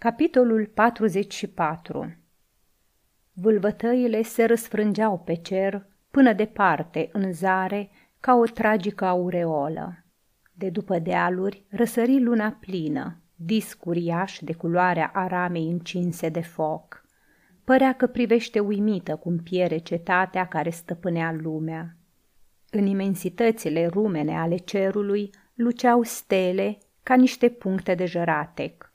Capitolul 44 Vâlvătăile se răsfrângeau pe cer până departe în zare ca o tragică aureolă. De după dealuri răsări luna plină, disc uriaș de culoarea aramei încinse de foc. Părea că privește uimită cum piere cetatea care stăpânea lumea. În imensitățile rumene ale cerului luceau stele ca niște puncte de jăratec.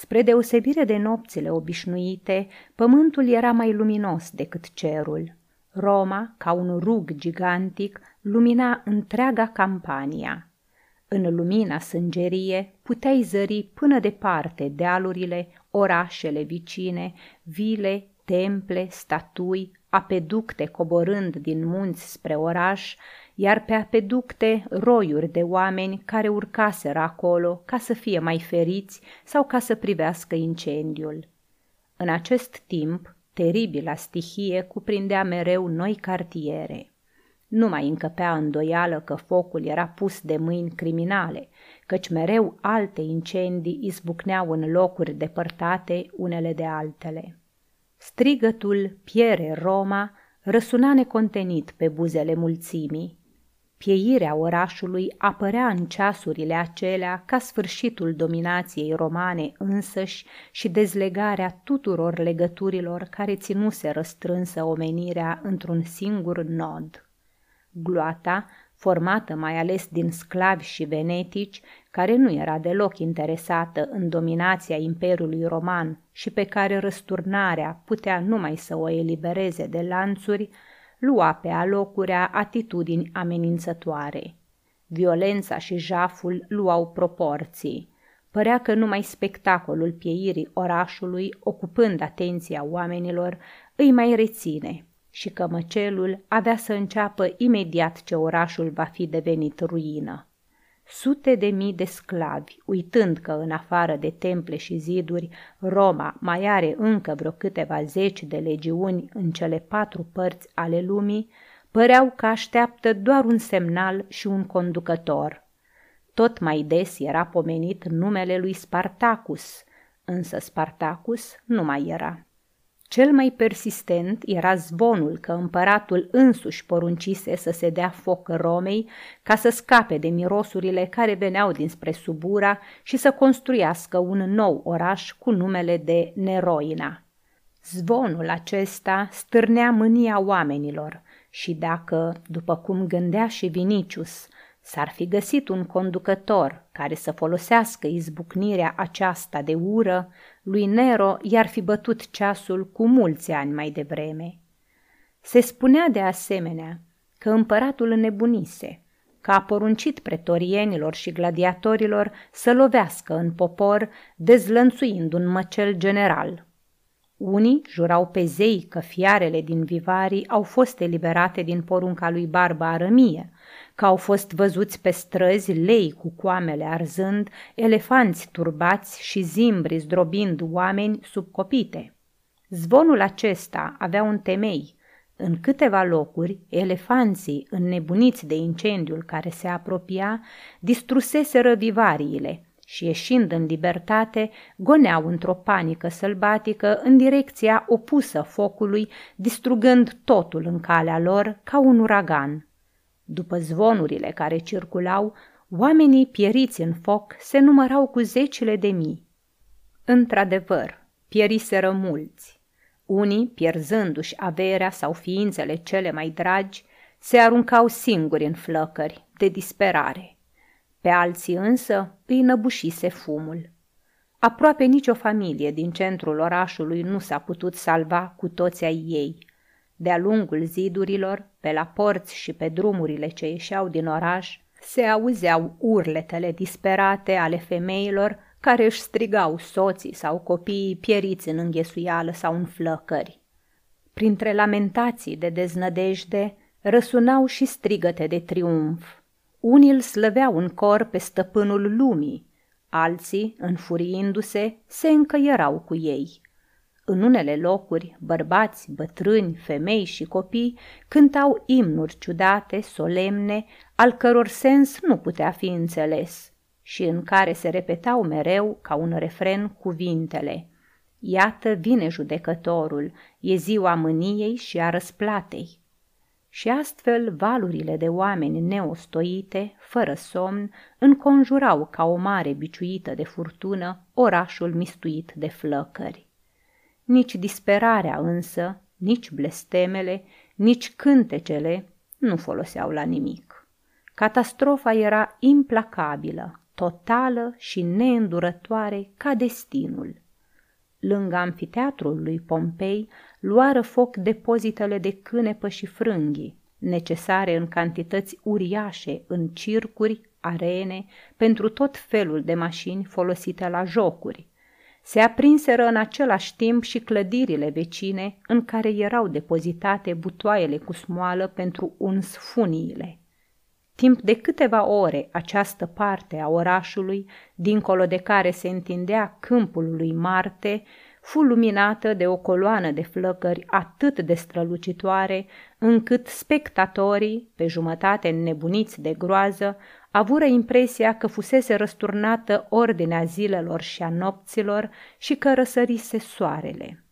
Spre deosebire de nopțile obișnuite, pământul era mai luminos decât cerul. Roma, ca un rug gigantic, lumina întreaga campania. În lumina sângerie puteai zări până departe dealurile, orașele vicine, vile, temple, statui, apeducte coborând din munți spre oraș, iar pe apeducte roiuri de oameni care urcaseră acolo ca să fie mai feriți sau ca să privească incendiul. În acest timp, teribila stihie cuprindea mereu noi cartiere. Nu mai încăpea îndoială că focul era pus de mâini criminale, căci mereu alte incendii izbucneau în locuri depărtate unele de altele. Strigătul Piere Roma răsuna necontenit pe buzele mulțimii. Pieirea orașului apărea în ceasurile acelea ca sfârșitul dominației romane însăși și dezlegarea tuturor legăturilor care ținuse răstrânsă omenirea într-un singur nod. Gloata, formată mai ales din sclavi și venetici, care nu era deloc interesată în dominația Imperiului Roman și pe care răsturnarea putea numai să o elibereze de lanțuri, lua pe alocurea atitudini amenințătoare. Violența și jaful luau proporții. Părea că numai spectacolul pieirii orașului, ocupând atenția oamenilor, îi mai reține și că măcelul avea să înceapă imediat ce orașul va fi devenit ruină. Sute de mii de sclavi, uitând că în afară de temple și ziduri, Roma mai are încă vreo câteva zeci de legiuni în cele patru părți ale lumii, păreau că așteaptă doar un semnal și un conducător. Tot mai des era pomenit numele lui Spartacus, însă Spartacus nu mai era. Cel mai persistent era zvonul că împăratul însuși poruncise să se dea foc Romei ca să scape de mirosurile care veneau dinspre Subura și să construiască un nou oraș cu numele de Neroina. Zvonul acesta stârnea mânia oamenilor și dacă, după cum gândea și Vinicius, s-ar fi găsit un conducător care să folosească izbucnirea aceasta de ură, lui Nero i-ar fi bătut ceasul cu mulți ani mai devreme. Se spunea de asemenea că împăratul înnebunise, că a poruncit pretorienilor și gladiatorilor să lovească în popor, dezlănțuind un măcel general. Unii jurau pe zei că fiarele din Vivarii au fost eliberate din porunca lui Barba Arămie, că au fost văzuți pe străzi lei cu coamele arzând, elefanți turbați și zimbri zdrobind oameni sub copite. Zvonul acesta avea un temei. În câteva locuri, elefanții, înnebuniți de incendiul care se apropia, distruseseră vivariile și, ieșind în libertate, goneau într-o panică sălbatică în direcția opusă focului, distrugând totul în calea lor ca un uragan. După zvonurile care circulau, oamenii pieriți în foc se numărau cu zecile de mii. Într-adevăr, pieriseră mulți. Unii, pierzându-și averea sau ființele cele mai dragi, se aruncau singuri în flăcări, de disperare. Pe alții însă îi năbușise fumul. Aproape nicio familie din centrul orașului nu s-a putut salva cu toți ai ei – de-a lungul zidurilor, pe la porți și pe drumurile ce ieșeau din oraș, se auzeau urletele disperate ale femeilor care își strigau soții sau copiii pieriți în înghesuială sau în flăcări. Printre lamentații de deznădejde răsunau și strigăte de triumf. Unii îl slăveau în cor pe stăpânul lumii, alții, înfuriindu-se, se încăierau cu ei – în unele locuri, bărbați, bătrâni, femei și copii cântau imnuri ciudate, solemne, al căror sens nu putea fi înțeles. și în care se repetau mereu ca un refren cuvintele Iată vine judecătorul, e ziua mâniei și a răsplatei. Și astfel valurile de oameni neostoite, fără somn, înconjurau ca o mare biciuită de furtună orașul mistuit de flăcări. Nici disperarea însă, nici blestemele, nici cântecele nu foloseau la nimic. Catastrofa era implacabilă, totală și neîndurătoare ca destinul. Lângă amfiteatrul lui Pompei luară foc depozitele de cânepă și frânghii, necesare în cantități uriașe în circuri, arene, pentru tot felul de mașini folosite la jocuri. Se aprinseră în același timp și clădirile vecine în care erau depozitate butoaiele cu smoală pentru uns funiile. Timp de câteva ore această parte a orașului, dincolo de care se întindea câmpul lui Marte, fu luminată de o coloană de flăcări atât de strălucitoare, încât spectatorii, pe jumătate nebuniți de groază, avură impresia că fusese răsturnată ordinea zilelor și a nopților și că răsărise soarele.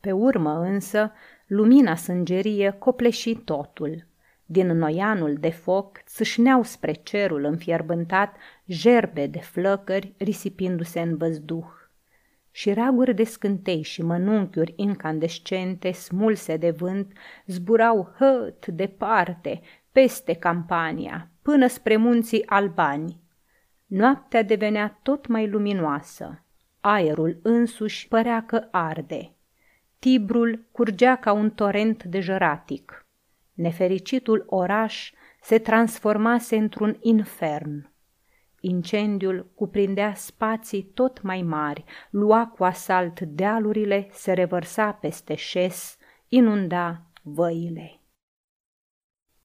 Pe urmă însă, lumina sângerie copleși totul. Din noianul de foc țâșneau spre cerul înfierbântat gerbe de flăcări risipindu-se în văzduh. Și raguri de scântei și mănunchiuri incandescente, smulse de vânt, zburau hăt departe, peste campania, până spre munții albani. Noaptea devenea tot mai luminoasă. Aerul însuși părea că arde. Tibrul curgea ca un torent de jăratic. Nefericitul oraș se transformase într-un infern. Incendiul cuprindea spații tot mai mari, lua cu asalt dealurile, se revărsa peste șes, inunda văile.